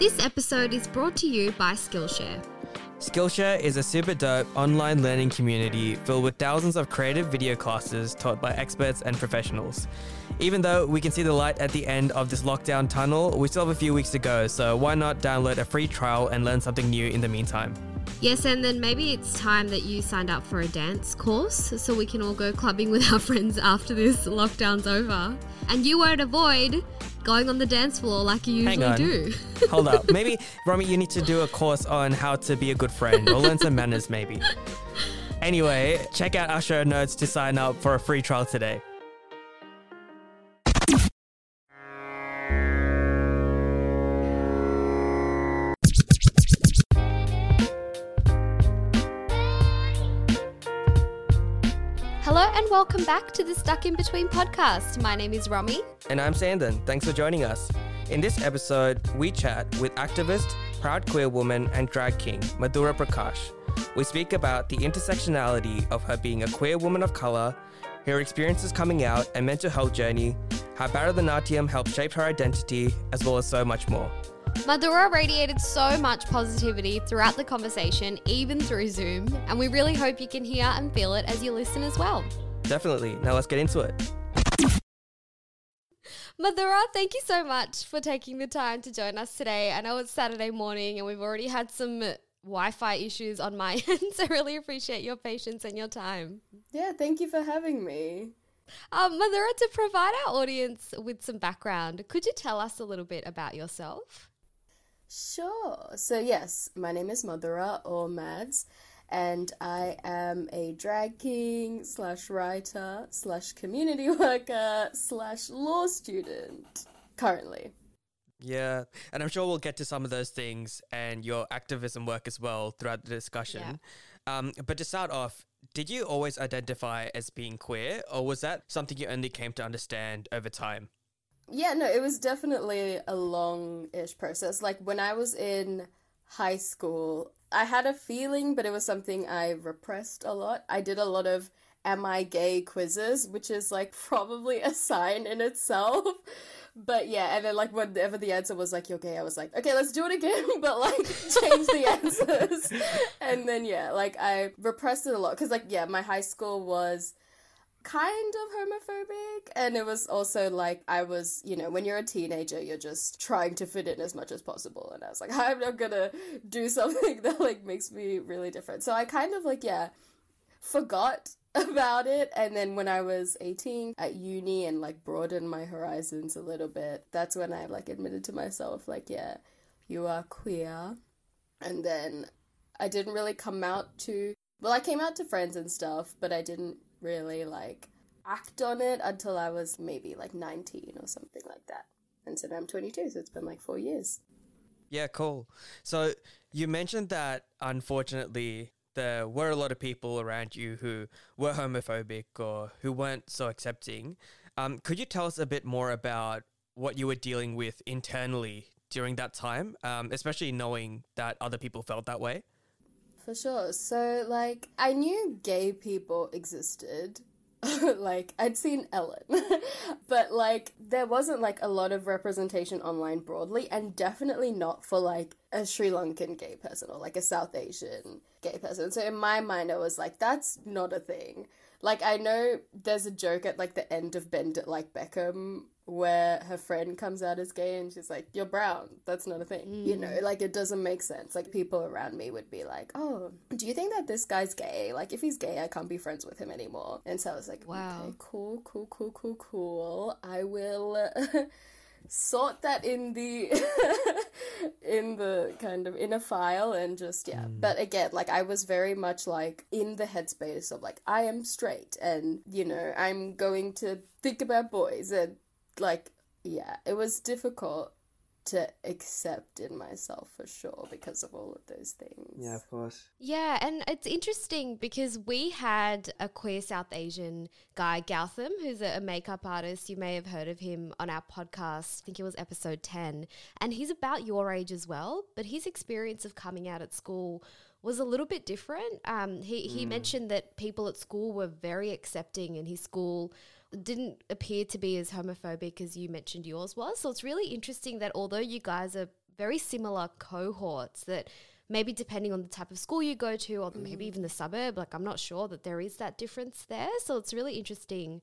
This episode is brought to you by Skillshare. Skillshare is a super dope online learning community filled with thousands of creative video classes taught by experts and professionals. Even though we can see the light at the end of this lockdown tunnel, we still have a few weeks to go, so why not download a free trial and learn something new in the meantime? Yes, and then maybe it's time that you signed up for a dance course so we can all go clubbing with our friends after this lockdown's over. And you won't avoid going on the dance floor like you usually do. Hold up. Maybe, Romy, you need to do a course on how to be a good friend or learn some manners, maybe. Anyway, check out our show notes to sign up for a free trial today. Welcome back to the Stuck in Between podcast. My name is Romy. And I'm Sandon. Thanks for joining us. In this episode, we chat with activist, proud queer woman, and drag king, Madhura Prakash. We speak about the intersectionality of her being a queer woman of color, her experiences coming out and mental health journey, how Bharatanatyam helped shape her identity, as well as so much more. Madhura radiated so much positivity throughout the conversation, even through Zoom, and we really hope you can hear and feel it as you listen as well. Definitely. Now let's get into it. Madhura, thank you so much for taking the time to join us today. I know it's Saturday morning and we've already had some Wi Fi issues on my end, so I really appreciate your patience and your time. Yeah, thank you for having me. Um, Madhura, to provide our audience with some background, could you tell us a little bit about yourself? Sure. So, yes, my name is Madhura or Mads, and I am a drag king slash writer slash community worker slash law student currently. Yeah, and I'm sure we'll get to some of those things and your activism work as well throughout the discussion. Yeah. Um, but to start off, did you always identify as being queer, or was that something you only came to understand over time? Yeah, no, it was definitely a long ish process. Like when I was in high school, I had a feeling, but it was something I repressed a lot. I did a lot of am I gay quizzes, which is like probably a sign in itself. But yeah, and then like whenever the answer was like you're gay, I was like, okay, let's do it again, but like change the answers. and then yeah, like I repressed it a lot because like yeah, my high school was kind of homophobic. And it was also like i was you know when you're a teenager you're just trying to fit in as much as possible. And i was like i'm not gonna do something that like makes me really different. So i kind of like yeah forgot about it. And then when i was 18 at uni and like broadened my horizons a little bit that's when i like admitted to myself like yeah you are queer. And then i didn't really come out to well i came out to friends and stuff but i didn't really like act on it until I was maybe like 19 or something like that. And so now I'm 22, so it's been like four years. Yeah, cool. So you mentioned that unfortunately there were a lot of people around you who were homophobic or who weren't so accepting. Um, could you tell us a bit more about what you were dealing with internally during that time, um, especially knowing that other people felt that way? For sure. So, like, I knew gay people existed. like, I'd seen Ellen. but, like, there wasn't, like, a lot of representation online broadly, and definitely not for, like, a Sri Lankan gay person or, like, a South Asian gay person. So, in my mind, I was like, that's not a thing. Like, I know there's a joke at, like, the end of Bend It Like Beckham where her friend comes out as gay and she's like, You're brown. That's not a thing. You mm-hmm. know, like it doesn't make sense. Like people around me would be like, Oh, do you think that this guy's gay? Like if he's gay, I can't be friends with him anymore. And so I was like, Wow. Okay, cool, cool, cool, cool, cool. I will sort that in the in the kind of in a file and just yeah mm. but again like i was very much like in the headspace of like i am straight and you know i'm going to think about boys and like yeah it was difficult to accept in myself for sure because of all of those things Yeah, of course. Yeah, and it's interesting because we had a queer South Asian guy, Gautam, who's a, a makeup artist. You may have heard of him on our podcast. I think it was episode 10. And he's about your age as well, but his experience of coming out at school was a little bit different. Um, he, he mentioned that people at school were very accepting, and his school didn't appear to be as homophobic as you mentioned yours was. So it's really interesting that although you guys are very similar cohorts that maybe depending on the type of school you go to or maybe mm. even the suburb, like I'm not sure that there is that difference there. So it's really interesting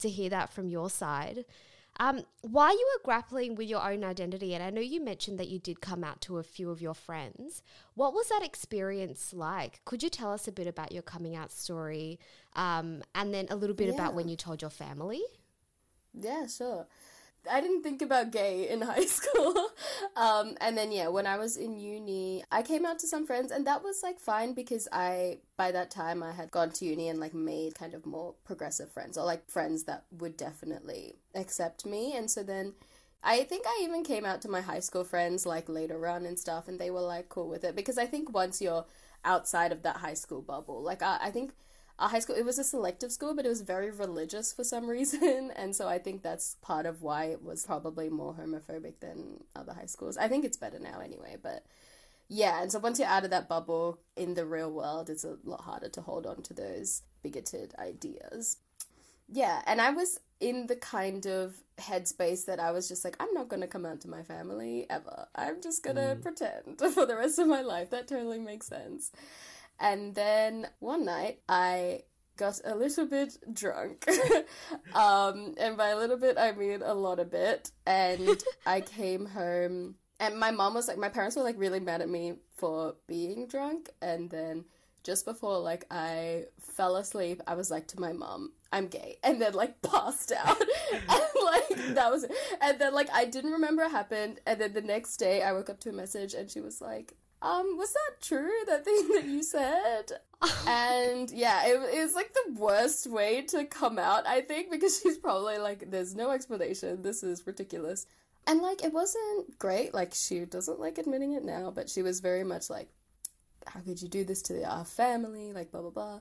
to hear that from your side. Um, while you were grappling with your own identity, and I know you mentioned that you did come out to a few of your friends, what was that experience like? Could you tell us a bit about your coming out story um, and then a little bit about when you told your family? Yeah, sure. I didn't think about gay in high school. um, and then, yeah, when I was in uni, I came out to some friends, and that was like fine because I, by that time, I had gone to uni and like made kind of more progressive friends or like friends that would definitely accept me. And so then I think I even came out to my high school friends like later on and stuff, and they were like cool with it because I think once you're outside of that high school bubble, like I, I think our high school it was a selective school but it was very religious for some reason and so i think that's part of why it was probably more homophobic than other high schools. I think it's better now anyway but yeah and so once you're out of that bubble in the real world it's a lot harder to hold on to those bigoted ideas. Yeah and i was in the kind of headspace that i was just like i'm not going to come out to my family ever. I'm just going to mm. pretend for the rest of my life. That totally makes sense and then one night I got a little bit drunk. um, and by a little bit, I mean a lot of bit. And I came home, and my mom was like, my parents were like really mad at me for being drunk. And then just before like I fell asleep, I was like to my mom, I'm gay, and then like passed out, and like that was it. And then like I didn't remember what happened, and then the next day I woke up to a message, and she was like, um, was that true? That thing that you said? and yeah, it, it was like the worst way to come out, I think, because she's probably like, there's no explanation. This is ridiculous. And like, it wasn't great. Like, she doesn't like admitting it now, but she was very much like, how could you do this to our family? Like, blah, blah, blah.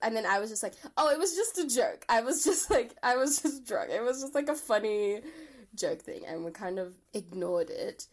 And then I was just like, oh, it was just a joke. I was just like, I was just drunk. It was just like a funny joke thing. And we kind of ignored it.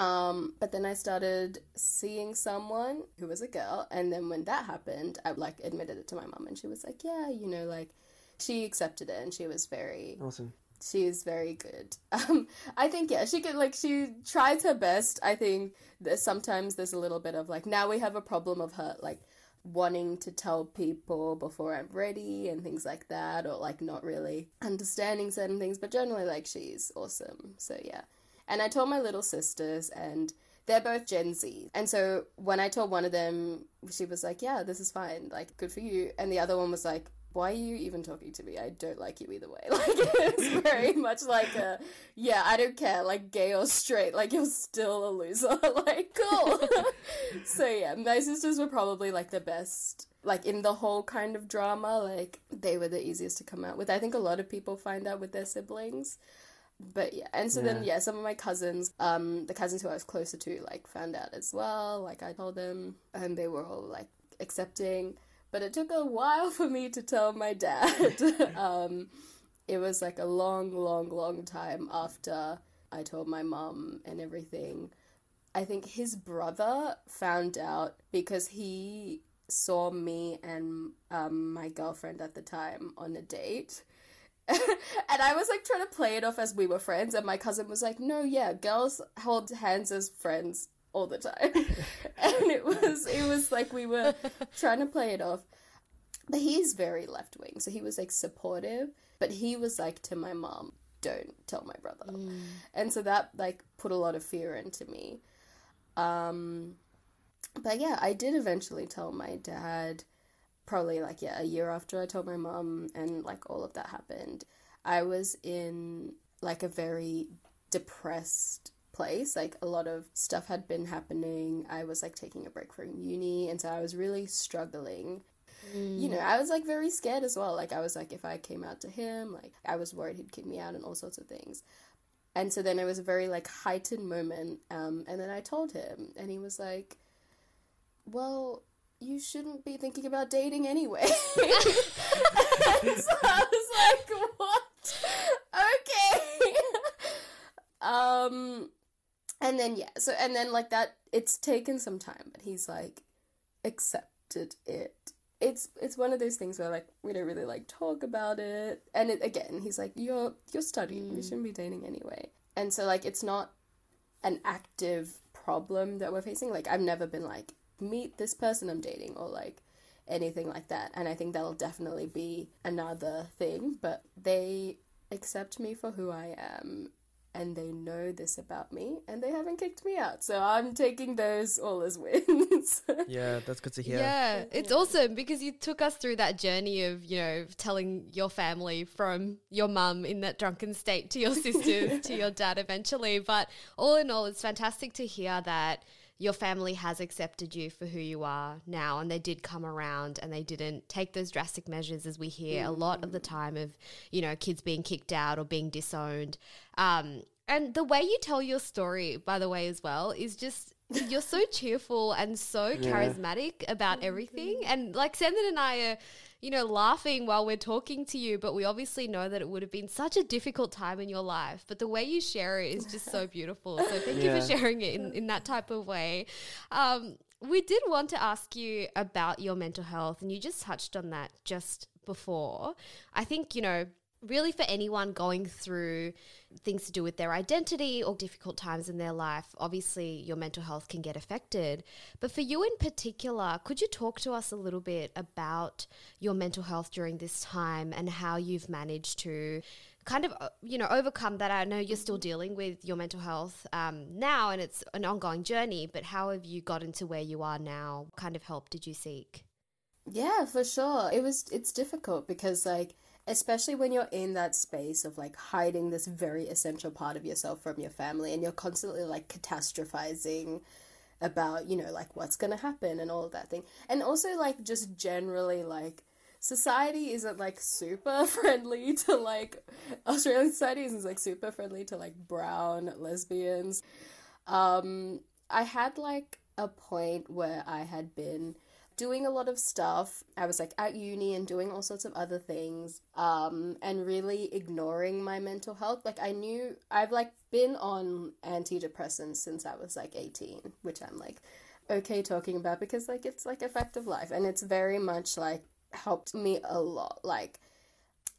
Um, but then I started seeing someone who was a girl, and then when that happened, I like admitted it to my mom, and she was like, "Yeah, you know, like she accepted it, and she was very, Awesome. she is very good." Um, I think yeah, she could like she tries her best. I think that sometimes there's a little bit of like now we have a problem of her like wanting to tell people before I'm ready and things like that, or like not really understanding certain things. But generally, like she's awesome. So yeah. And I told my little sisters, and they're both Gen Z. And so when I told one of them, she was like, Yeah, this is fine. Like, good for you. And the other one was like, Why are you even talking to me? I don't like you either way. Like, it's very much like a, Yeah, I don't care. Like, gay or straight. Like, you're still a loser. like, cool. so, yeah, my sisters were probably like the best. Like in the whole kind of drama, like they were the easiest to come out with. I think a lot of people find out with their siblings but yeah and so then Yeah. yeah some of my cousins um the cousins who i was closer to like found out as well like i told them and they were all like accepting. But it took a while for me to tell my dad. Um it was like a long long long time after i told my mom and everything. I think his brother found out because he saw me and um, my girlfriend at the time on a date and I was like trying to play it off as we were friends, and my cousin was like, "No, yeah, girls hold hands as friends all the time," and it was it was like we were trying to play it off. But he's very left wing, so he was like supportive, but he was like to my mom, "Don't tell my brother," and so that like put a lot of fear into me. Um, but yeah, I did eventually tell my dad probably like yeah a year after I told my mom and like all of that happened I was in like a very depressed place. Like a lot of stuff had been happening. I was like taking a break from uni and so I was really struggling. You know I was like very scared as well. Like I was like if I came out to him like I was worried he'd kick me out and all sorts of things. And so then it was a very like heightened moment um and then I told him and he was like well you shouldn't be thinking about dating anyway. so I was like, what? Okay. um and then yeah, so and then like that it's taken some time, but he's like accepted it. It's it's one of those things where like we don't really like talk about it. And it, again, he's like, You're you're studying, you shouldn't be dating anyway. And so like it's not an active problem that we're facing. Like I've never been like meet this person I'm dating or like anything like that. And I think that'll definitely be another thing, but they accept me for who I am and they know this about me and they haven't kicked me out. So I'm taking those all as wins. yeah, that's good to hear. Yeah, it's yeah. awesome because you took us through that journey of, you know, telling your family from your mum in that drunken state to your sisters to your dad eventually. But all in all, it's fantastic to hear that your family has accepted you for who you are now and they did come around and they didn't take those drastic measures as we hear mm. a lot of the time of you know kids being kicked out or being disowned um, and the way you tell your story by the way as well is just you're so cheerful and so yeah. charismatic about everything and like Sandon and I are you know, laughing while we're talking to you, but we obviously know that it would have been such a difficult time in your life. But the way you share it is just so beautiful. So thank yeah. you for sharing it in, in that type of way. Um, we did want to ask you about your mental health, and you just touched on that just before. I think, you know, really for anyone going through things to do with their identity or difficult times in their life, obviously your mental health can get affected. But for you in particular, could you talk to us a little bit about your mental health during this time and how you've managed to kind of uh, you know overcome that? I know you're still dealing with your mental health um, now and it's an ongoing journey but how have you gotten to where you are now? What kind of help did you seek? Yeah for sure. It was it's difficult because like especially when you're in that space of like hiding this very essential part of yourself from your family and you're constantly like catastrophizing about you know like what's going to happen and all of that thing. And also like just generally like society isn't like super friendly to like australian society isn't like super friendly to like brown lesbians. Um i had like a point where i had been doing a lot of stuff. I was like at uni and doing all sorts of other things, um, and really ignoring my mental health. Like I knew I've like been on antidepressants since I was like 18, which I'm like okay talking about because like it's like a fact of life and it's very much like helped me a lot. Like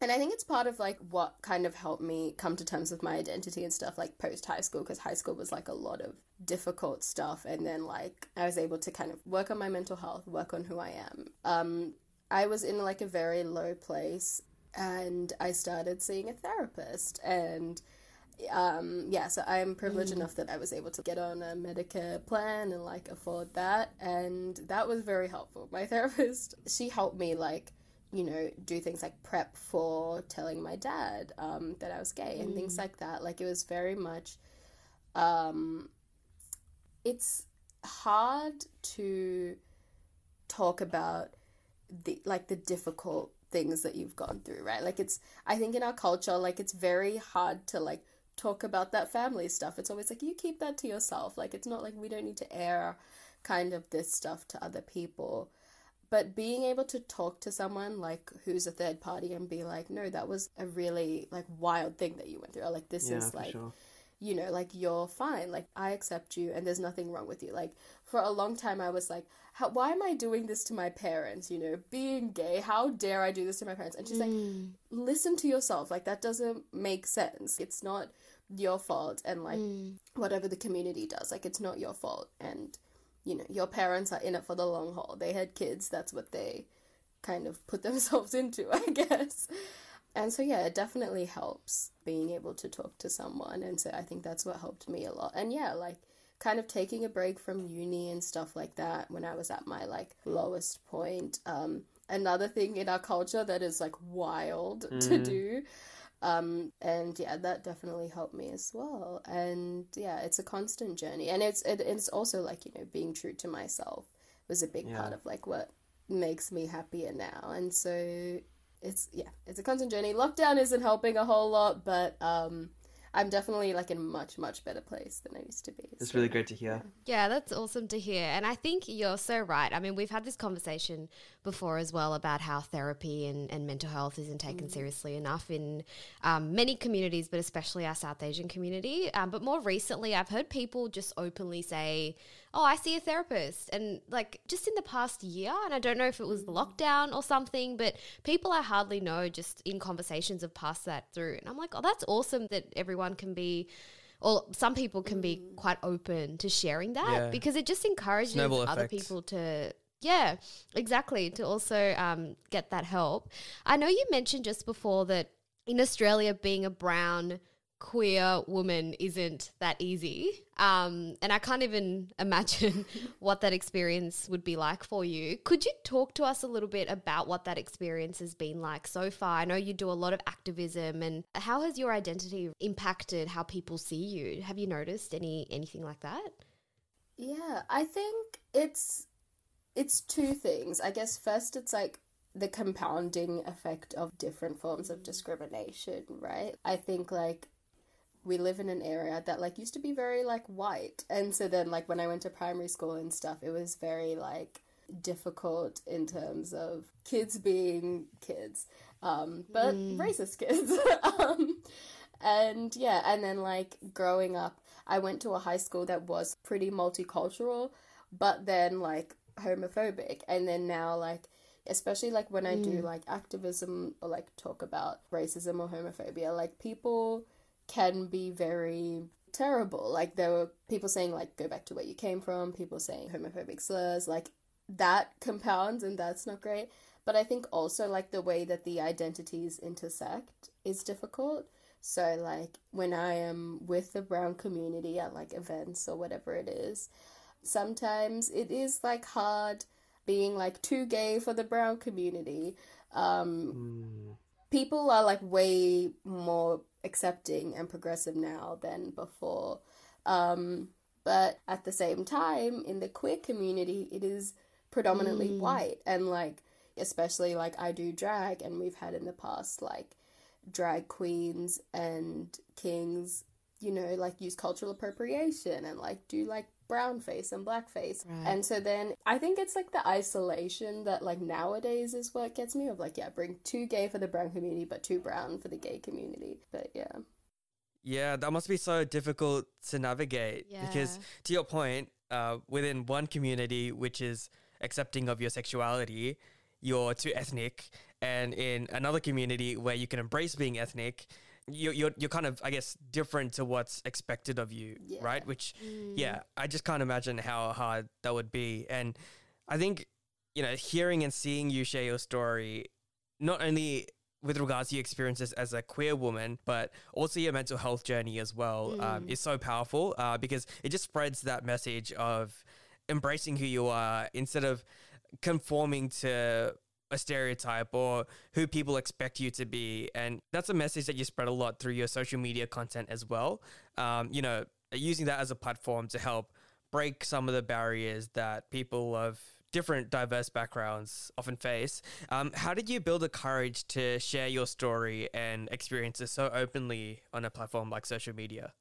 and I think it's part of like what kind of helped me come to terms with my identity and stuff like post high school because high school was like a lot of difficult stuff and then like I was able to kind of work on my mental health, work on who I am. Um I was in like a very low place and I started seeing a therapist and um yeah so i'm privileged mm. enough that i was able to get on a medicare plan and like afford that and that was very helpful my therapist she helped me like you know, do things like prep for telling my dad um, that I was gay and things mm. like that. Like it was very much, um, it's hard to talk about the like the difficult things that you've gone through, right? Like it's, I think in our culture, like it's very hard to like talk about that family stuff. It's always like you keep that to yourself. Like it's not like we don't need to air kind of this stuff to other people but being able to talk to someone like who's a third party and be like no that was a really like wild thing that you went through or like this yeah, is like sure. you know like you're fine. Like i accept you and there's nothing wrong with you. Like for a long time i was like how, why am i doing this to my parents you know? Being gay how dare i do this to my parents? And she's mm. like listen to yourself. Like that doesn't make sense. It's not your fault and like mm. whatever the community does like it's not your fault. And you know, your parents are in it for the long haul. They had kids, that's what they kind of put themselves into, I guess. And so, yeah, it definitely helps being able to talk to someone. And so I think that's what helped me a lot. And yeah, like kind of taking a break from uni and stuff like that when I was at my like lowest point. Um, another thing in our culture that is like wild mm. to do um, and yeah, that definitely helped me as well. And yeah, it's a constant journey, and it's it, it's also like you know being true to myself was a big yeah. part of like what makes me happier now. And so it's yeah, it's a constant journey. Lockdown isn't helping a whole lot, but um, I'm definitely like in a much much better place than I used to be. It's so, really great to hear. Yeah, that's awesome to hear. And I think you're so right. I mean, we've had this conversation before as well about how therapy and, and mental health isn't taken mm. seriously enough in um, many communities, but especially our South Asian community. Um, but more recently, I've heard people just openly say, oh, I see a therapist. And like just in the past year, and I don't know if it was lockdown or something, but people I hardly know just in conversations have passed that through. And I'm like, oh, that's awesome that everyone can be or some people can be quite open to sharing that Yeah. because it just encourages Snowball other effect. people to yeah exactly to also um, get that help i know you mentioned just before that in australia being a brown queer woman isn't that easy. Um, and i can't even imagine what that experience would be like for you. Could you talk to us a little bit about what that experience has been like so far? I know you do a lot of activism and how has your identity impacted how people see you? Have you noticed any anything like that? Yeah, I think it's it's two things. I guess first it's like the compounding effect of different forms of discrimination, right? I think like we live in an area that like used to be very like white. And so then like when I went to primary school and stuff, it was very like difficult in terms of kids being kids. Um, but racist kids. um, and yeah, and then like growing up, I went to a high school that was pretty multicultural, but then like homophobic. And then now, like, especially like when I do like activism or like talk about racism or homophobia, like people can be very terrible. Like, there were people saying, like, go back to where you came from, people saying homophobic slurs, like, that compounds and that's not great. But I think also like the way that the identities intersect is difficult. So like when I am with the brown community at like events or whatever it is, sometimes it is like hard being like too gay for the brown community. Um people are like way more accepting and progressive now than before. Um but at the same time in the queer community it is predominantly white and like especially like I do drag and we've had in the past like drag queens and kings you know like use cultural appropriation and like do like brown face and blackface Right. and so then I think it's like the isolation that like nowadays is what gets me of like yeah bring too gay for the brown community but too brown for the gay community. But yeah. Yeah, that must be so difficult to navigate because, to your point, uh, within one community which is accepting of your sexuality, you're too ethnic, and in another community where you can embrace being ethnic, you're you're, you're kind of I guess different to what's expected of you, right? Yeah. Which, yeah, I just can't imagine how hard that would be, and I think you know hearing and seeing you share your story, not only with regards to your experiences as a queer woman, but also your mental health journey as well, um, is so powerful uh, because it just spreads that message of embracing who you are instead of conforming to a stereotype or who people expect you to be. And that's a message that you spread a lot through your social media content as well. Um, you know, using that as a platform to help break some of the barriers that people of different diverse backgrounds often face. Um, how did you build the courage to share your story and experiences so openly on a platform like social media?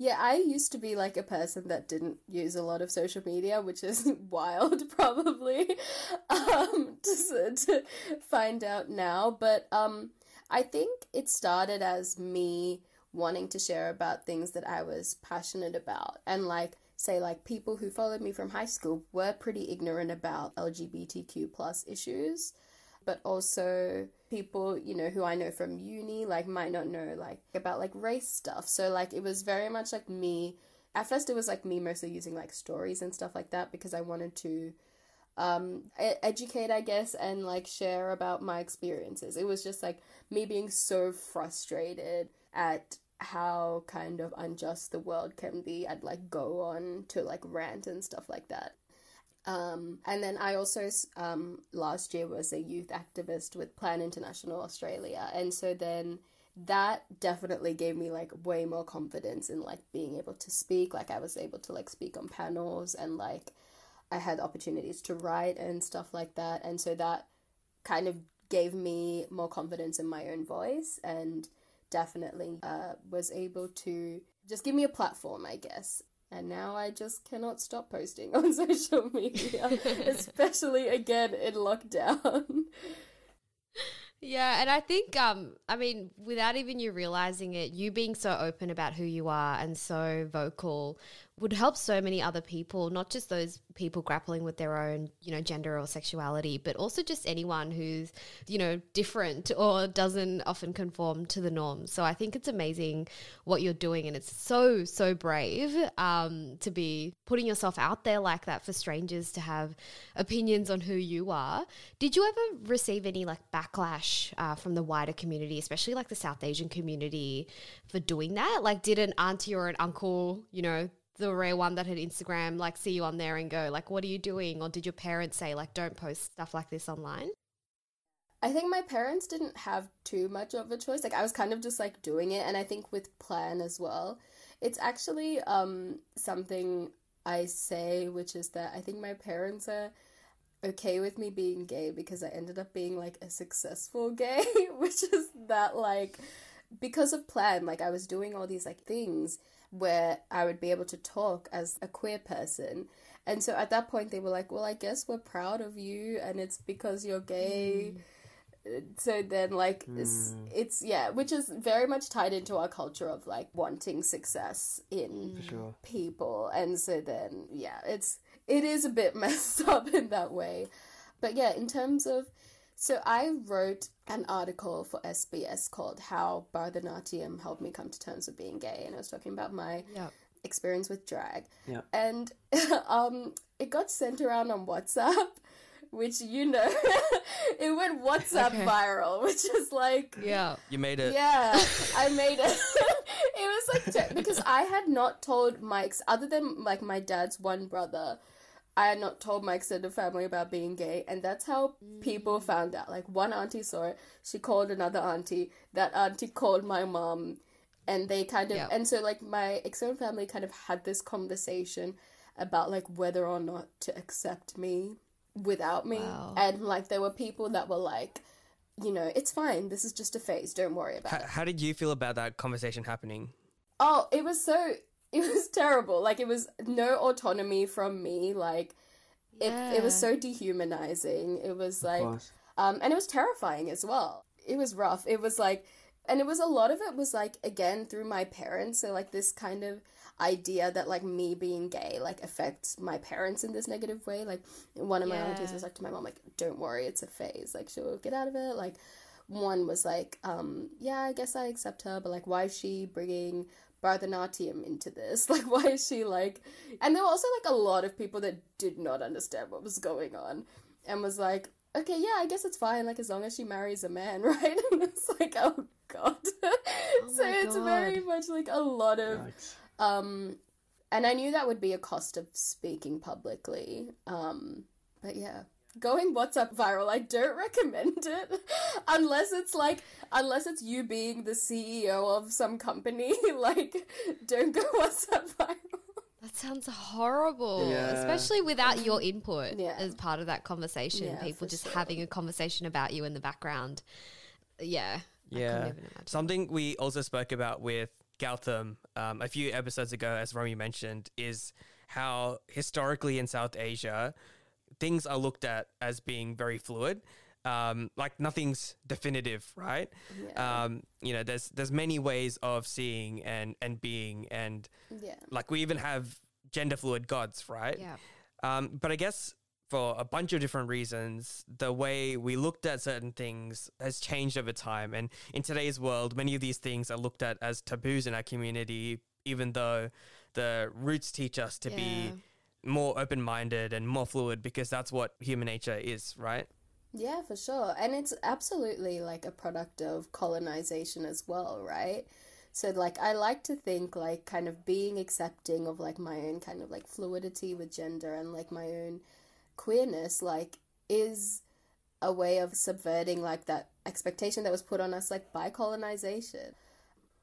Yeah, I used to be like a person that didn't use a lot of social media, which is wild, probably, um, to, to find out now. But um, I think it started as me wanting to share about things that I was passionate about. And like, say, like people who followed me from high school were pretty ignorant about LGBTQ plus issues but also people you know who I know from uni like might not know like about like race stuff. So like it was very much like me. At first, it was like me mostly using like stories and stuff like that because I wanted to um educate I guess and like share about my experiences. It was just like me being so frustrated at how kind of unjust the world can be. I'd like go on to like rant and stuff like that. Um, and then I also um, last year was a youth activist with Plan International Australia, and so then that definitely gave me like way more confidence in like being able to speak. Like I was able to like speak on panels and like I had opportunities to write and stuff like that, and so that kind of gave me more confidence in my own voice and definitely uh, was able to just give me a platform, I guess. And now I just cannot stop posting on social media, especially again in lockdown. Yeah, and I think um I mean without even you realizing it, you being so open about who you are and so vocal would help so many other people, not just those people grappling with their own, you know, gender or sexuality, but also just anyone who's, you know, different or doesn't often conform to the norms. So I think it's amazing what you're doing, and it's so so brave um, to be putting yourself out there like that for strangers to have opinions on who you are. Did you ever receive any like backlash uh, from the wider community, especially like the South Asian community, for doing that? Like, did an auntie or an uncle, you know, the rare one that had Instagram like see you on there and go like, "What are you doing?" Or did your parents say like, "Don't post stuff like this online"? I think my parents didn't have too much of a choice. Like I was kind of just like doing it, and I think with plan as well. It's actually um something I say, which is that I think my parents are okay with me being gay because I ended up being like a successful gay, which is that like because of plan, like I was doing all these like things where I would be able to talk as a queer person. And so at that point they were like, "Well, I guess we're proud of you and it's because you're gay." Mm so then like mm. it's, it's, yeah which is very much tied into our culture of like wanting success in sure. people and so then yeah it's it is a bit messed up in that way but yeah in terms of so i wrote an article for sbs called how bharatanatyam helped me come to terms with being gay and i was talking about my yep. experience with drag yeah and um it got sent around on whatsapp which you know it went WhatsApp okay. viral, which is like yeah, you made it. Yeah, I made it. it was like because I had not told Mike's other than like my dad's one brother. I had not told my extended family about being gay, and that's how people mm. found out. Like one auntie saw it, she called another auntie. That auntie called my mom, and they kind of yep. and so like my extended family kind of had this conversation about like whether or not to accept me without me. Wow. And like there were people that were like, you know, it's fine. This is just a phase. Don't worry about how, it. How did you feel about that conversation happening? Oh, it was so it was terrible. Like it was no autonomy from me. Like yeah. it it was so dehumanizing. It was like um and it was terrifying as well. It was rough. It was like and it was a lot of it was like again through my parents. So like this kind of idea that like me being gay like affects my parents in this negative way. Like one of my yeah. aunties was like to my mom like, "Don't worry, it's a phase. Like she'll get out of it." Like one was like, um, "Yeah, I guess I accept her, but like, why is she bringing?" Bharatanatyam into this? Like, why is she like? And there were also like a lot of people that did not understand what was going on and was like, okay, yeah, I guess it's fine, like as long as she marries a man, right? And it's like, oh god. Oh so it's god. very much like a lot of um, and I knew that would be a cost of speaking publicly. Um, but yeah, going WhatsApp viral, I don't recommend it unless it's like unless it's you being the CEO of some company. like, don't go WhatsApp viral. That sounds horrible, yeah. especially without your input yeah. as part of that conversation. Yeah, People just sure. having a conversation about you in the background. Yeah. Yeah. Something we also spoke about with Gautam um, a few episodes ago, as Romy mentioned, is how historically in South Asia, things are looked at as being very fluid. Um, like nothing's definitive, right? Yeah. Um, you know, there's there's many ways of seeing and and being, and yeah. like we even have gender fluid gods, right? Yeah. Um, but I guess for a bunch of different reasons, the way we looked at certain things has changed over time. And in today's world, many of these things are looked at as taboos in our community, even though the roots teach us to yeah. be more open minded and more fluid because that's what human nature is, right? Yeah, for sure. And it's absolutely like a product of colonization as well, right? So like I like to think like kind of being accepting of like my own kind of like fluidity with gender and like my own queerness like is a way of subverting like that expectation that was put on us like by colonization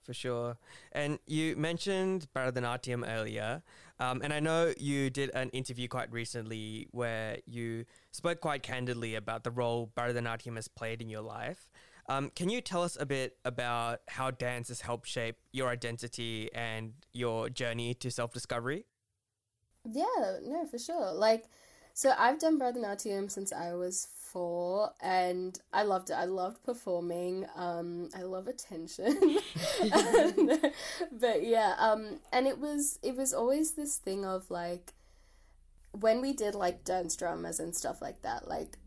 for sure. And you mentioned Bharatanatyam earlier, um, and I know you did an interview quite recently where you spoke quite candidly about the role Bharatanatyam has played in your life. Um, can you tell us a bit about how dance has helped shape your identity and your journey to self discovery? Yeah, no, for sure. Like, so I've done Bharatanatyam since I was four and I loved it. I loved performing. Um, I love attention. and, but yeah, um, and it was it was always this thing of like when we did like dance dramas and stuff like that, like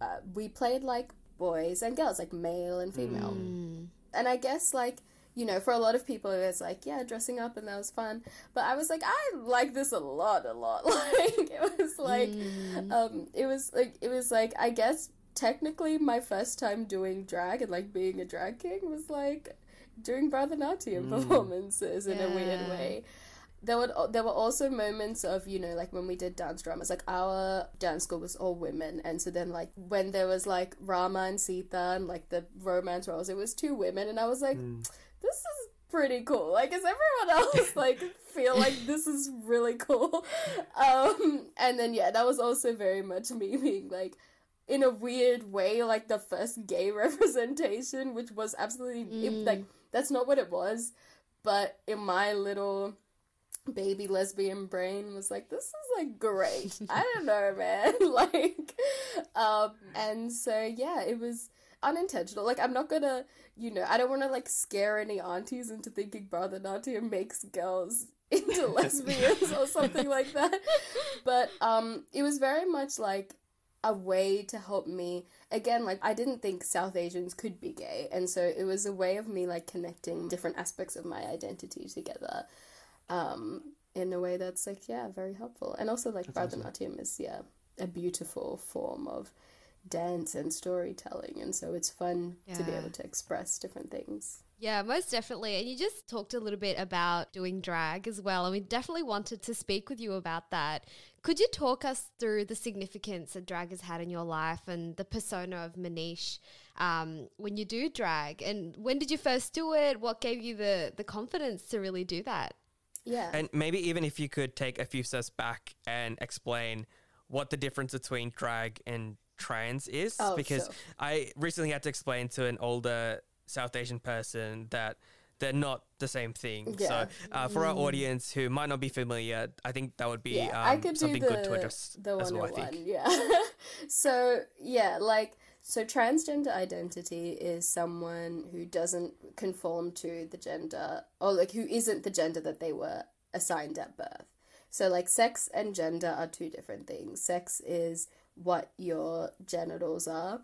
uh, we played like boys and girls, like male and female. Mm. And I guess like you know, for a lot of people, it was like, yeah, dressing up and that was fun. But I was like, I like this a lot, a lot. Like, it was like, Mm. um, it was like, it was like, I guess technically my first time doing drag and like being a drag king was like doing Bharatanatyam performances in a weird way. There would there were also moments of you know like when we did dance dramas like our dance school was all women and so then like when there was like Rama and Sita and like the romance roles it was two women and I was like this is pretty cool. Like, does everyone else like feel like this is really cool? Um, and then yeah, that was also very much me being like, in a weird way, like the first gay representation, which was absolutely it, like that's not what it was, but in my little baby lesbian brain was like this is like great i don't know man like um and so yeah it was unintentional. Like i'm not gonna you know i don't want to like scare any aunties into thinking brother Bharatanatyam makes girls into lesbians or something like that. But um it was very much like a way to help me. Again like i didn't think south asians could be gay and so it was a way of me like connecting different aspects of my identity together um, in a way that's like yeah very helpful. And also like brother Bharatanatyam is yeah a beautiful form of dance and storytelling and so it's fun to be able to express different things Yeah, most definitely. And you just talked a little bit about doing drag as well. And we definitely wanted to speak with you about that. Could you talk us through the significance that drag has had in your life and the persona of Manish um, when you do drag? And when did you first do it? What gave you the, the confidence to really do that? yeah And maybe even if you could take a few steps back and explain what the difference between drag and trans is, Oh, because sure. I recently had to explain to an older South Asian person that they're not the same thing. Yeah. So, uh, for our audience who might not be familiar, I think that would be yeah, um, I could something the, good to address the as well. I think. yeah. so yeah, like so transgender identity is someone who doesn't conform to the gender or like who isn't the gender that they were assigned at birth. So like sex and gender are two different things. Sex is what your genitals are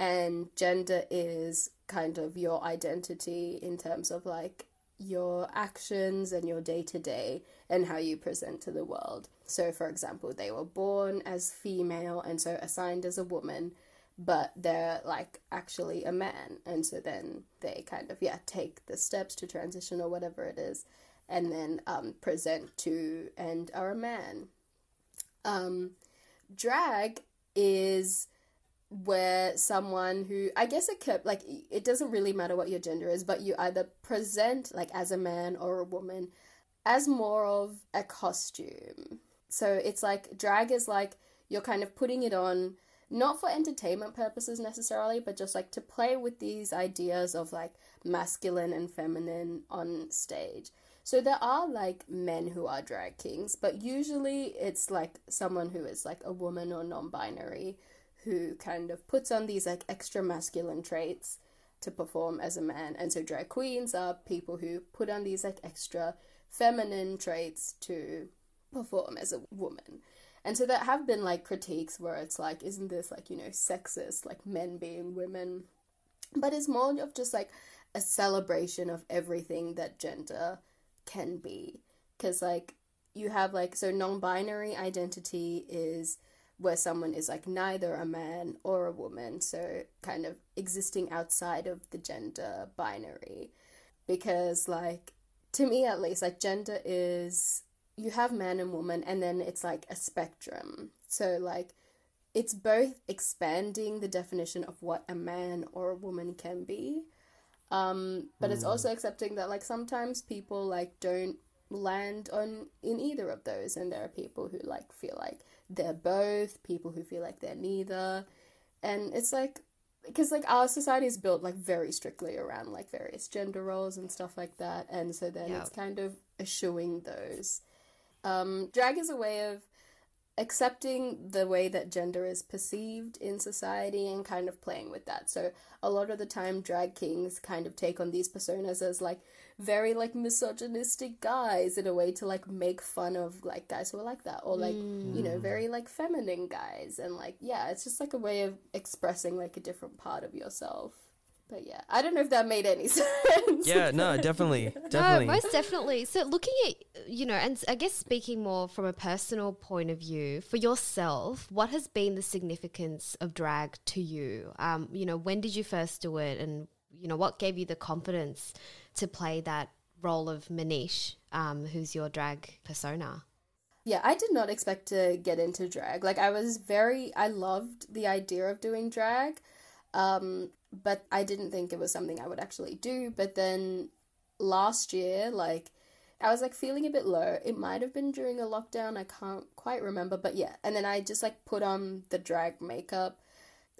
and gender is kind of your identity in terms of like your actions and your day to day and how you present to the world. So, for example, they were born as female and so assigned as a woman, but they're like actually a man, and so then they kind of yeah take the steps to transition or whatever it is, and then um, present to and are a man. Um, drag is where someone who I guess it could like it doesn't really matter what your gender is, but you either present like as a man or a woman as more of a costume. So it's like drag is like you're kind of putting it on not for entertainment purposes necessarily, but just like to play with these ideas of like masculine and feminine on stage. So there are like men who are drag kings, but usually it's like someone who is like a woman or non binary who kind of puts on these like extra masculine traits to perform as a man. And so drag queens are people who put on these like extra feminine traits to perform as a woman. And so there have been like critiques where it's like, isn't this like, you know, sexist, like men being women? But it's more of just like a celebration of everything that gender can be. Because like you have like, so non binary identity is where someone is like neither a man or a woman, so kind of existing outside of the gender binary. Because, like, to me at least, like, gender is you have man and woman, and then it's like a spectrum. So, like, it's both expanding the definition of what a man or a woman can be, um, but it's also accepting that, like, sometimes people, like, don't land on in either of those. And there are people who like feel like they're both people who feel like they're neither. And it's like because like our society is built like very strictly around like various gender roles and stuff like that. And so then Yeah. it's kind of eschewing those. Um drag is a way of accepting the way that gender is perceived in society and kind of playing with that. So a lot of the time drag kings kind of take on these personas as like very like misogynistic guys in a way to like make fun of like guys who are like that or like mm. you know very like feminine guys and like yeah it's just like a way of expressing like a different part of yourself but yeah, I don't know if that made any sense. Yeah, no, definitely, definitely. No, most definitely. So looking at you know, and I guess speaking more from a personal point of view for yourself, what has been the significance of drag to you? Um, you know, when did you first do it, and you know, what gave you the confidence to play that role of Manish, um, who's your drag persona? Yeah, I did not expect to get into drag. Like, I was very, I loved the idea of doing drag. Um, but I didn't think it was something I would actually do. But then last year, like, I was like feeling a bit low. It might have been during a lockdown, I can't quite remember, but yeah. And then I just like put on the drag makeup.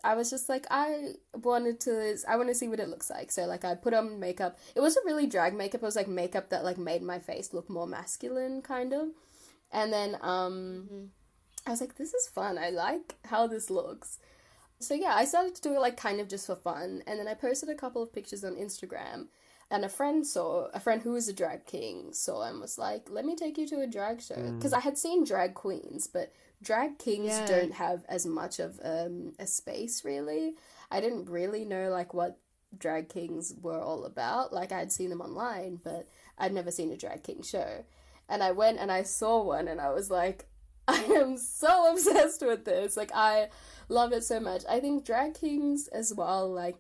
I was just like, I wanted to, I want to see what it looks like. So, like, I put on makeup. It wasn't really drag makeup, it was like makeup that, like, made my face look more masculine, kind of. And then, um, mm-hmm. I was like, this is fun. I like how this looks. So yeah, I started to do it like kind of just for fun, and then I posted a couple of pictures on Instagram, and a friend saw a friend who was a drag king saw and was like, "Let me take you to a drag show," because mm. I had seen drag queens, but drag kings yeah. don't have as much of um, a space really. I didn't really know like what drag kings were all about. Like I had seen them online, but I'd never seen a drag king show. And I went and I saw one, and I was like, I am so obsessed with this. Like I love it so much. I think drag kings as well, like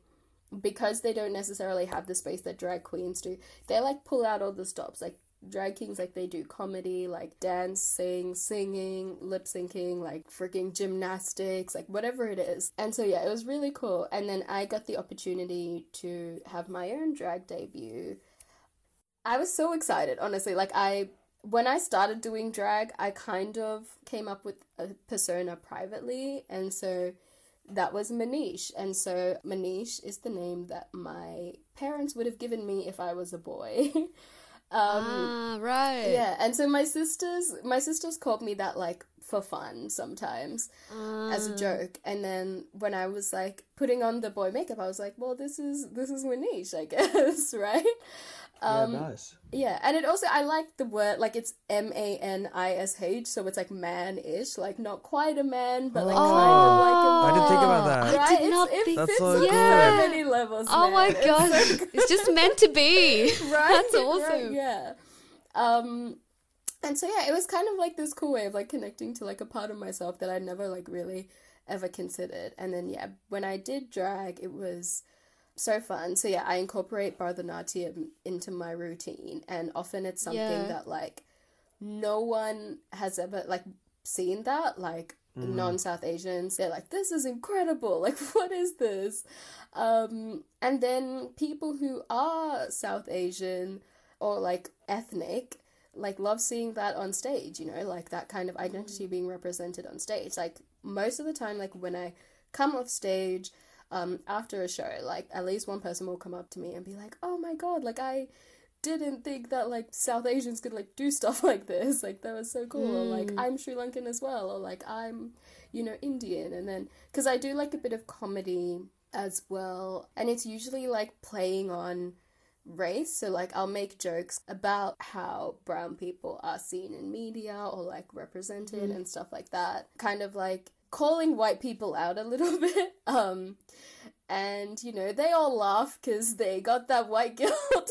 because they don't necessarily have the space that drag queens do, they like pull out all the stops. Like drag kings, like they do comedy, like dancing, singing, lip syncing, like freaking gymnastics, like whatever it is. And so yeah, it was really cool. And then I got the opportunity to have my own drag debut. I was so excited, honestly. Like I when I started doing drag, I kind of came up with a persona privately, and so that was Manish. And so Manish is the name that my parents would have given me if I was a boy. um, ah, right. Yeah, and so my sisters, my sisters called me that like for fun sometimes as a ah. joke. And then when I was like putting on the boy makeup, I was like, well, this is this is Manish, I guess, right? Um, yeah, nice. Yeah, and it also I like the word like it's M A N I S H, so it's like man-ish, like not quite a man, but like oh, kind of like a man. I didn't think about that. Right? I did not it's, think it fits so, yeah. so many levels. Oh man. my god, it's, so it's, just meant to be. right, that's awesome. Right, yeah. Um, and so yeah, it was kind of like this cool way of like connecting to like a part of myself that I never like really ever considered. And then yeah, when I did drag, it was so fun. So yeah, I incorporate Bharatanatyam into my routine, and often it's something yeah. that like no one has ever like seen that like mm. non-south asians they're like this is incredible like what is this um and then people who are south asian or like ethnic like love seeing that on stage you know like that kind of identity mm. being represented on stage like most of the time like when i come off stage um, after a show, like at least one person will come up to me and be like, "Oh my god, like I didn't think that like South Asians could like do stuff like this. Like that was so cool. Mm. Or like I'm Sri Lankan as well. Or like I'm, you know, Indian. And then because I do like a bit of comedy as well, and it's usually like playing on race. So like I'll make jokes about how brown people are seen in media or like represented mm. and stuff like that. Kind of like calling white people out a little bit. Um, and you know they all laugh because they got that white guilt,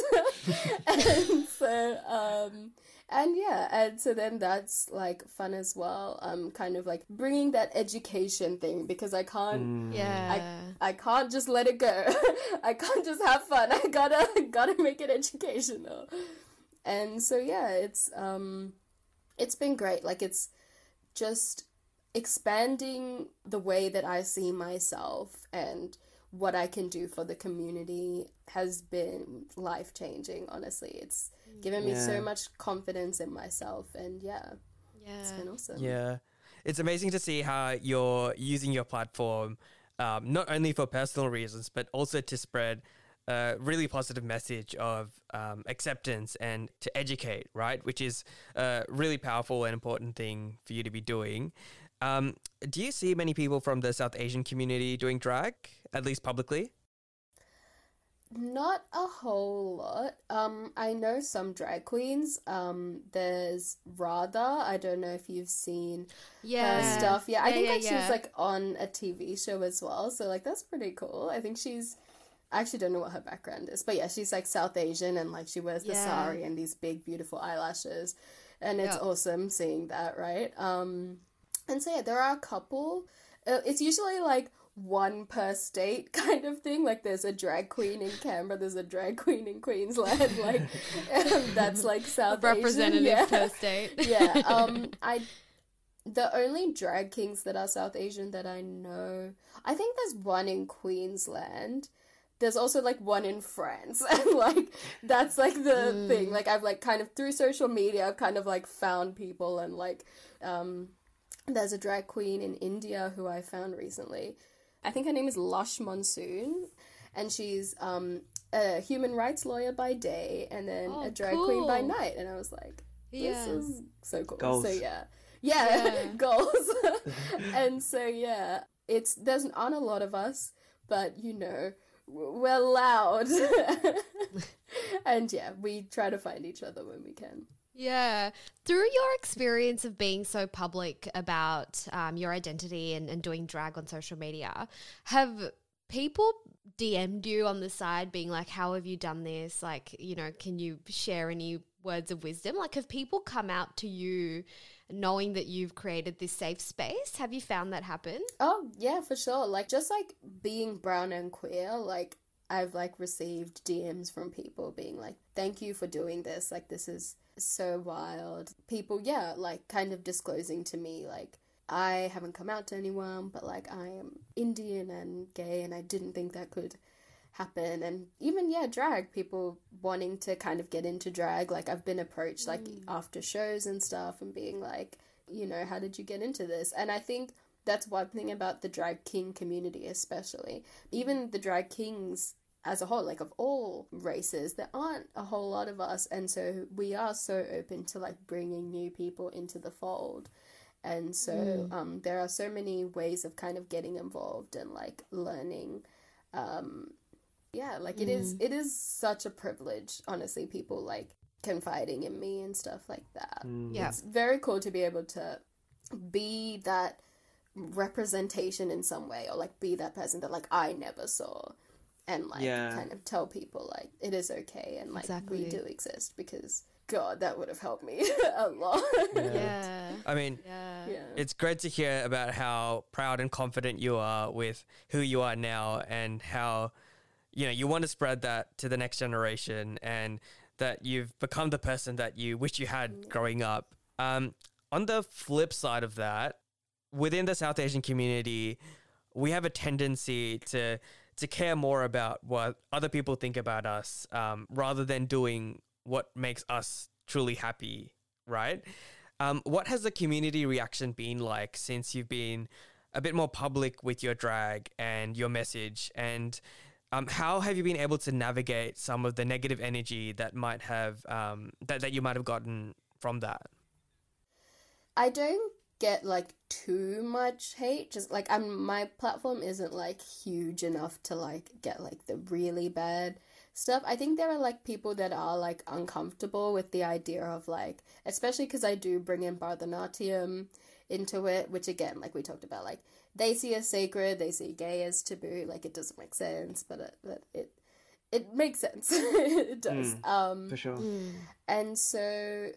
and so um, and yeah, and so then that's like fun as well. Um, kind of like bringing that education thing because I can't, mm. yeah, I, I can't just let it go. I can't just have fun. I gotta gotta make it educational. And so yeah, it's um, it's been great. Like it's just expanding the way that I see myself and what I can do for the community has been life changing, honestly. It's given me yeah. so much confidence in myself and yeah. Yeah. It's been awesome. Yeah. It's amazing to see how you're using your platform um, not only for personal reasons but also to spread a really positive message of um, acceptance and to educate, right? Which is a really powerful and important thing for you to be doing. Um, do you see many people from the South Asian community doing drag, at least publicly? Not a whole lot. Um, I know some drag queens. Um, there's Radha. I don't know if you've seen Yeah. her stuff. Yeah, I think yeah, like she yeah. was like on a TV show as well. So like that's pretty cool. I think she's. I actually don't know what her background is, but yeah, she's like South Asian and like she wears the Yeah. sari and these big beautiful eyelashes, and it's Yeah. awesome seeing that, right? Um, and so yeah, there are a couple. Uh, it's usually like one per state kind of thing. Like there's a drag queen in Canberra, there's a drag queen in Queensland. Like that's like South Representative Asian. Yeah. per state. yeah. Um, I the only drag kings that are South Asian that I know, I think there's one in Queensland. There's also like one in France, and like that's like the thing. Like I've like kind of through social media, I've kind of like found people, and like um, there's a drag queen in India who I found recently. I think her name is Lush Monsoon, and she's um a human rights lawyer by day, and then Oh, a drag queen by night. And I was like, this Yeah. is so cool. Goals. So yeah, yeah, Yeah. goals. and so yeah, it's there's aren't a lot of us, but you know we're loud, and yeah, we try to find each other when we can. Yeah. Through your experience of being so public about um, your identity and, and doing drag on social media, have people DM'd you on the side being like, How have you done this? Like, you know, can you share any words of wisdom? Like, have people come out to you knowing that you've created this safe space? Have you found that happen? Oh, yeah, for sure. Like just like being brown and queer, like I've like received DMs from people being like, "Thank you for doing this. Like this is so wild." People, yeah, like kind of disclosing to me like I haven't come out to anyone, but like I am Indian and gay and I didn't think that could happen. And even yeah drag people wanting to kind of get into drag. Like i've been approached like mm. after shows and stuff and being like you know how did you get into this? And i think that's one thing about the drag king community especially. Even the drag kings as a whole like of all races there aren't a whole lot of us and so we are so open to like bringing new people into the fold. And so um, there are so many ways of kind of getting involved and like learning um, yeah like it is it is such a privilege honestly people like confiding in me and stuff like that. Yeah. it's very cool to be able to be that representation in some way or like be that person that like i never saw and like Yeah. kind of tell people like it is okay and like Exactly. we do exist because god that would have helped me a lot Yeah. I mean, Yeah. yeah it's great to hear about how proud and confident you are with who you are now and how you know you want to spread that to the next generation and that you've become the person that you wish you had growing up um, on the flip side of that within the south asian community we have a tendency to to care more about what other people think about us um, rather than doing what makes us truly happy right um, what has the community reaction been like since you've been a bit more public with your drag and your message? And um, how have you been able to navigate some of the negative energy that might have um, that that you might have gotten from that? I don't get like too much hate. Just like I'm, my platform isn't like huge enough to like get like the really bad stuff. I think there are like people that are like uncomfortable with the idea of like, especially because I do bring in Bharatanatyam into it, which again, like we talked about, like they see as sacred, they see gay as taboo. Like it doesn't make sense, but it, but it it makes sense. it does. Mm. Um, for sure. Mm. and so,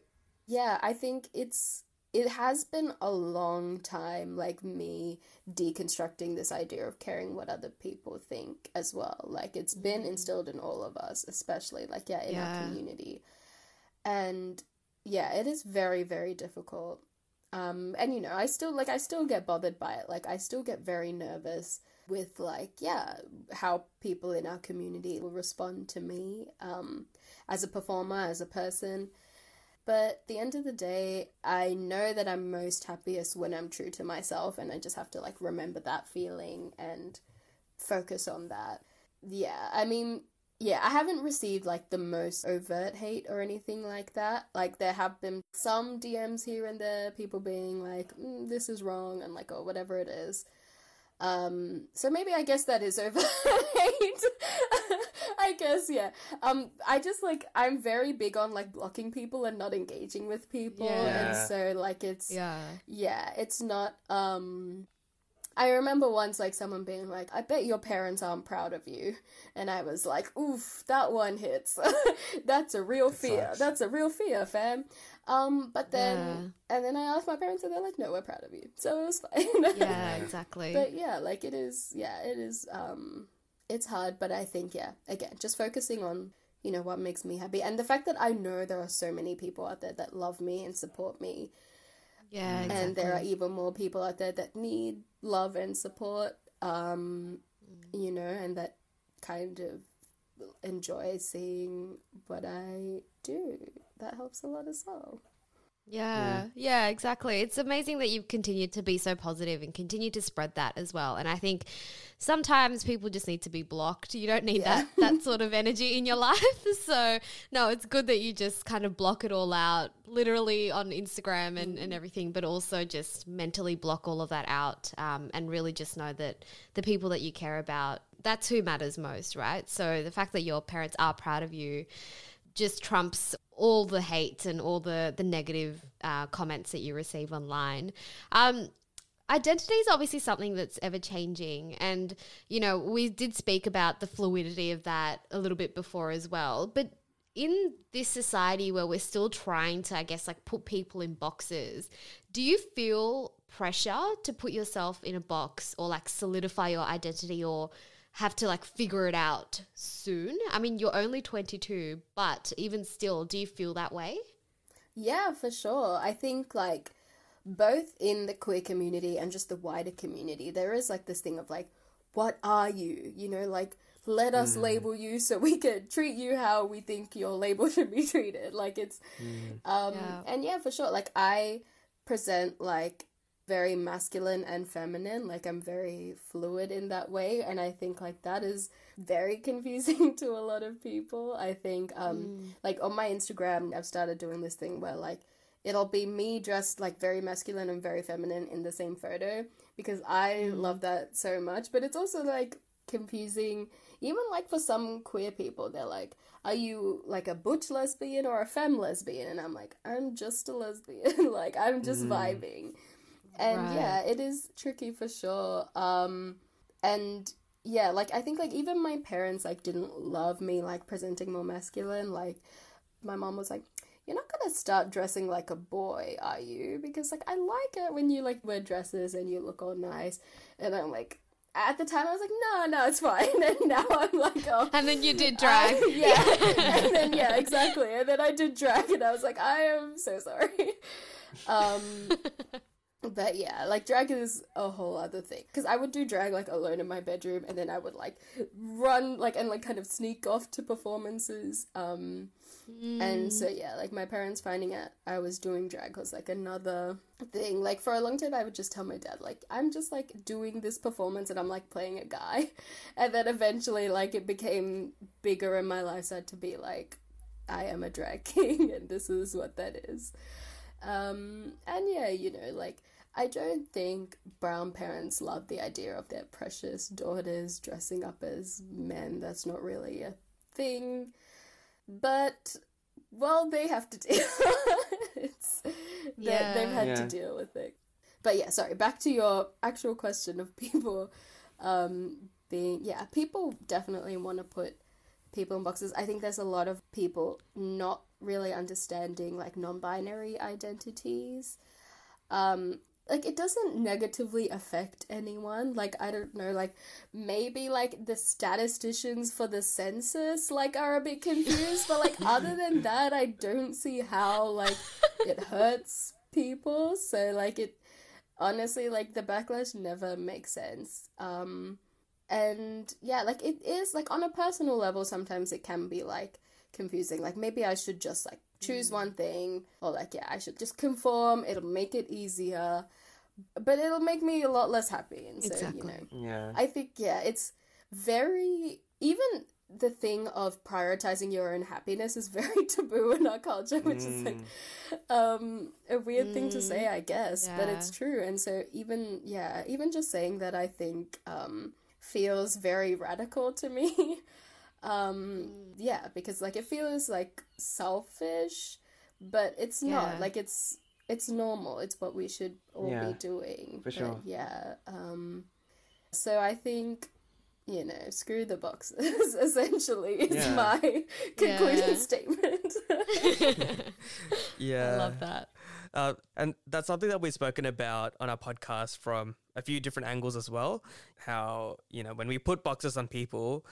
yeah, I think it's it has been a long time, like me deconstructing this idea of caring what other people think as well. Like it's been instilled in all of us, especially like yeah in Yeah. our community, and yeah, it is very very difficult. Um, and you know, I still like I still get bothered by it. Like I still get very nervous with like yeah how people in our community will respond to me um, as a performer, as a person. But the end of the day, I know that I'm most happiest when I'm true to myself, and I just have to like remember that feeling and focus on that. Yeah, I mean, yeah, I haven't received like the most overt hate or anything like that. Like there have been some DMs here and there, people being like, mm, "This is wrong," and like, or whatever it is. Um, so maybe I guess that is over hate. I guess yeah. Um, I just like I'm very big on like blocking people and not engaging with people, Yeah. and so like it's Yeah. yeah, it's not um I remember once like someone being like, I bet your parents aren't proud of you and I was like, Oof, that one hits. That's a real fear. sucks. That's a real fear, fam. Um but then and then I asked my parents and they're like, No, we're proud of you. So it was fine. Yeah, exactly. but yeah, like it is yeah, it is um it's hard, but I think yeah, again, just focusing on you know what makes me happy and the fact that I know there are so many people out there that love me and support me yeah, exactly. and there are even more people out there that need love and support um you know and that kind of enjoy seeing what i do. That helps a lot as well Yeah, yeah, exactly. It's amazing that you've continued to be so positive and continue to spread that as well. And I think sometimes people just need to be blocked. You don't need Yeah. that that sort of energy in your life. So no, it's good that you just kind of block it all out, literally on Instagram and, and everything, but also just mentally block all of that out um, and really just know that the people that you care about, that's who matters most, right? So the fact that your parents are proud of you just trumps all the hate and all the the negative uh, comments that you receive online. Um, identity is obviously something that's ever changing, and you know we did speak about the fluidity of that a little bit before as well. But in this society where we're still trying to, I guess, like put people in boxes, do you feel pressure to put yourself in a box or like solidify your identity or have to like figure it out soon? I mean, you're only 22, but even still, do you feel that way? yeah for sure i think like both in the queer community and just the wider community there is like this thing of like what are you you know like let us label you so we can treat you how we think your label should be treated like it's um Yeah. and yeah for sure like i present like very masculine and feminine like i'm very fluid in that way and i think like that is very confusing to a lot of people. I think um mm. like on my instagram i've started doing this thing where like it'll be me dressed like very masculine and very feminine in the same photo because i mm. love that so much. But it's also like confusing even like for some queer people they're like are you like a butch lesbian or a femme lesbian? And i'm like i'm just a lesbian. Like i'm just mm. vibing and Right. yeah it is tricky for sure um and yeah like i think like even my parents like didn't love me like presenting more masculine like my mom was like you're not gonna start dressing like a boy are you because like i like it when you like wear dresses and you look all nice and i'm like at the time i was like no no it's fine and now i'm like oh And then you did drag. I- yeah. and then yeah, exactly. And then I did drag and I was like, I am so sorry. Um but yeah, like drag is a whole other thing. Cuz I would do drag like alone in my bedroom and then I would like run like and like kind of sneak off to performances. Um and so yeah, like my parents finding out I was doing drag was like another thing. Like for a long time I would just tell my dad like I'm just like doing this performance and I'm like playing a guy. And then eventually like it became bigger in my life so I had to be like I am a drag king and this is what that is. Um and yeah, you know, like I don't think brown parents love the idea of their precious daughters dressing up as men. That's not really a thing. But well, they have to deal. it's Yeah. they, they've had to deal with it. But yeah, sorry. Back to your actual question of people um, being yeah, people definitely want to put people in boxes. I think there's a lot of people not really understanding like non-binary identities. Um, like it doesn't negatively affect anyone. Like I don't know, like maybe like the statisticians for the census like are a bit confused, but like other than that, I don't see how like it hurts people. So like it honestly like the backlash never makes sense. Um and yeah, like it is like on a personal level sometimes it can be like confusing. Like maybe I should just like choose one thing or like yeah, I should just conform. It'll make it easier. But it'll make me a lot less happy and so Exactly. you know Yeah. I think yeah, it's very even the thing of prioritizing your own happiness is very taboo in our culture, which mm. is like mm. um, a weird mm. thing to say. I guess, yeah. but it's true. And so even yeah, even just saying that, I think um, feels very radical to me. um, mm. Yeah, because like it feels like selfish, but it's yeah. not. Like it's it's normal. It's what we should all yeah, be doing. For but, sure. Yeah. Um, so I think you know, screw the boxes, essentially, is yeah. my concluding yeah. statement. yeah. I love that. Uh, and that's something that we've spoken about on our podcast from a few different angles as well. How, you know, when we put boxes on people,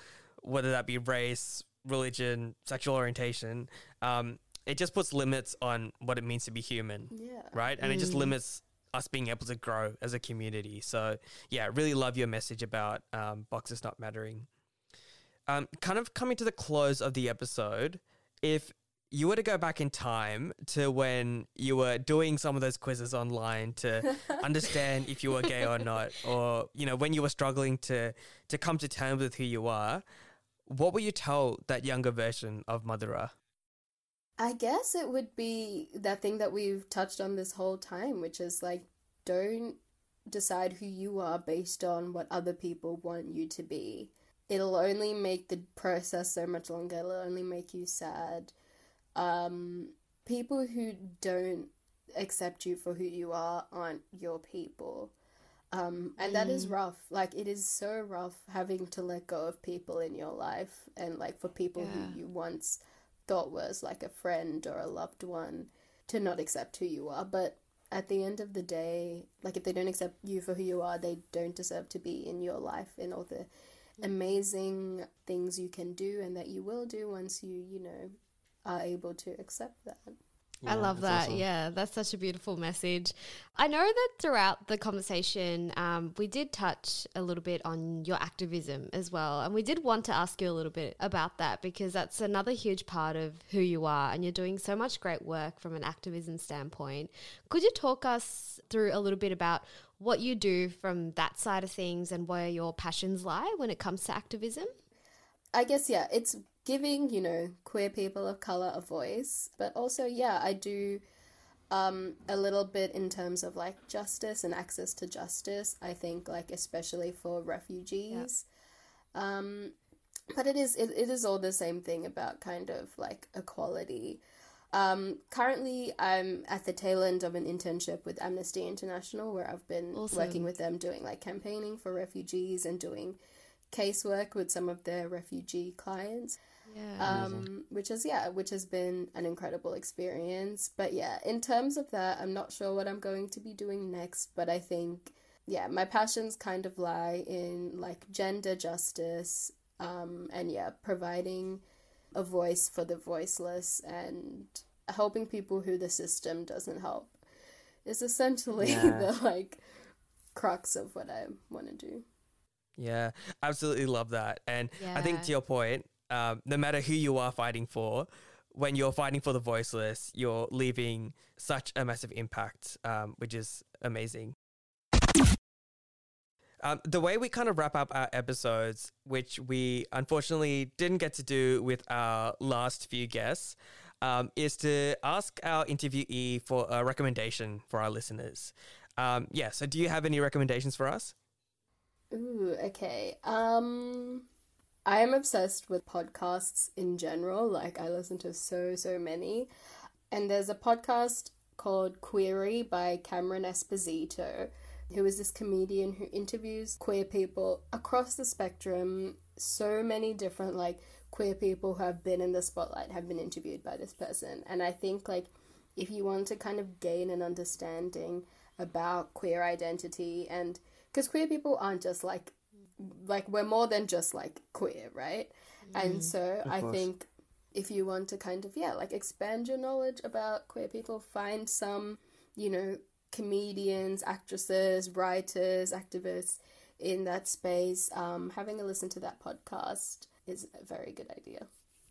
whether that be race, religion, sexual orientation, um, it just puts limits on what it means to be human. Yeah. Right? And mm. it just mm. limits us being able to grow as a community. So, yeah, really love your message about um, boxes not mattering. Um, kind of coming to the close of the episode, if you were to go back in time to when you were doing some of those quizzes online to understand if you were gay or not, or you know when you were struggling to to come to terms with who you are, what would you tell that younger version of Madhura? I guess it would be that thing that we've touched on this whole time, which is like, don't decide who you are based on what other people want you to be. It'll only make the process so much longer, it'll only make you sad. Um, people who don't accept you for who you are aren't your people. Um, and mm. that is mm. rough. Like, it is so rough having to let go of people in your life and, like, for people yeah. who you once thought was like a friend or a loved one to not accept who you are. But at the end of the day, like if they don't accept you for who you are, they don't deserve to be in your life and all the amazing things you can do and that you will do once you, you know, are able to accept that. Yeah, I love that. Awesome. Yeah, that's such a beautiful message. I know that throughout the conversation, um, we did touch a little bit on your activism as well. And we did want to ask you a little bit about that because that's another huge part of who you are. And you're doing so much great work from an activism standpoint. Could you talk us through a little bit about what you do from that side of things and where your passions lie when it comes to activism? I guess, yeah, it's giving, you know, queer people of color a voice. But also, yeah, I do um, a little bit in terms of like justice and access to justice. I think, like, especially for refugees. Yeah. Um, but it is it, it is all the same thing about kind of like equality. Um, currently, I'm at the tail end of an internship with Amnesty International, where I've been awesome. working with them doing like campaigning for refugees and doing casework with some of their refugee clients. Yeah. Um, which is yeah, which has been an incredible experience. But yeah, in terms of that, I'm not sure what I'm going to be doing next, but I think yeah, my passions kind of lie in like gender justice, um, and yeah, providing a voice for the voiceless and helping people who the system doesn't help is essentially yeah. the like crux of what I want to do. Yeah, absolutely love that. And yeah. I think to your point, um, no matter who you are fighting for, when you're fighting for the voiceless, you're leaving such a massive impact, um, which is amazing. Um, the way we kind of wrap up our episodes, which we unfortunately didn't get to do with our last few guests, um, is to ask our interviewee for a recommendation for our listeners. Um, yeah, so do you have any recommendations for us? Ooh, okay. Um, I am obsessed with podcasts in general. Like, I listen to so, so many. And there's a podcast called Queery by Cameron Esposito, who is this comedian who interviews queer people across the spectrum. So many different, like, queer people who have been in the spotlight have been interviewed by this person. And I think, like, if you want to kind of gain an understanding about queer identity and because queer people aren't just like like we're more than just like queer, right? Mm, and so I course. think if you want to kind of yeah, like expand your knowledge about queer people, find some, you know, comedians, actresses, writers, activists in that space. Um, having a listen to that podcast is a very good idea.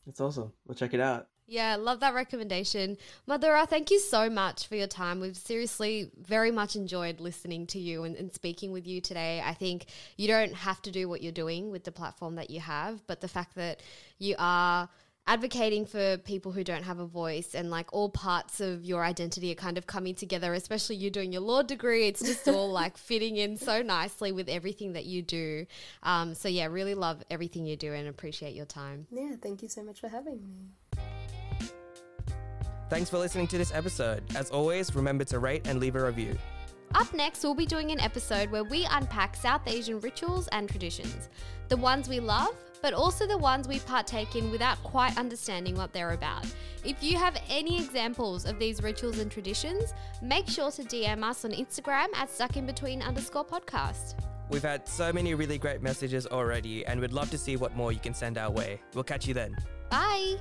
It's awesome. We'll check it out. Yeah, love that recommendation. Madhura, thank you so much for your time. We've seriously very much enjoyed listening to you and, and, speaking with you today. I think you don't have to do what you're doing with the platform that you have, but the fact that you are advocating for people who don't have a voice and like all parts of your identity are kind of coming together, especially you doing your law degree. It's just all like fitting in so nicely with everything that you do. Um, so, yeah, really love everything you do and appreciate your time. Yeah, thank you so much for having me. Thanks for listening to this episode. As always, remember to rate and leave a review. Up next, we'll be doing an episode where we unpack South Asian rituals and traditions. The ones we love, but also the ones we partake in without quite understanding what they're about. If you have any examples of these rituals and traditions, make sure to DM us on Instagram at stuckinbetween underscore podcast. We've had so many really great messages already, and we'd love to see what more you can send our way. We'll catch you then. Bye.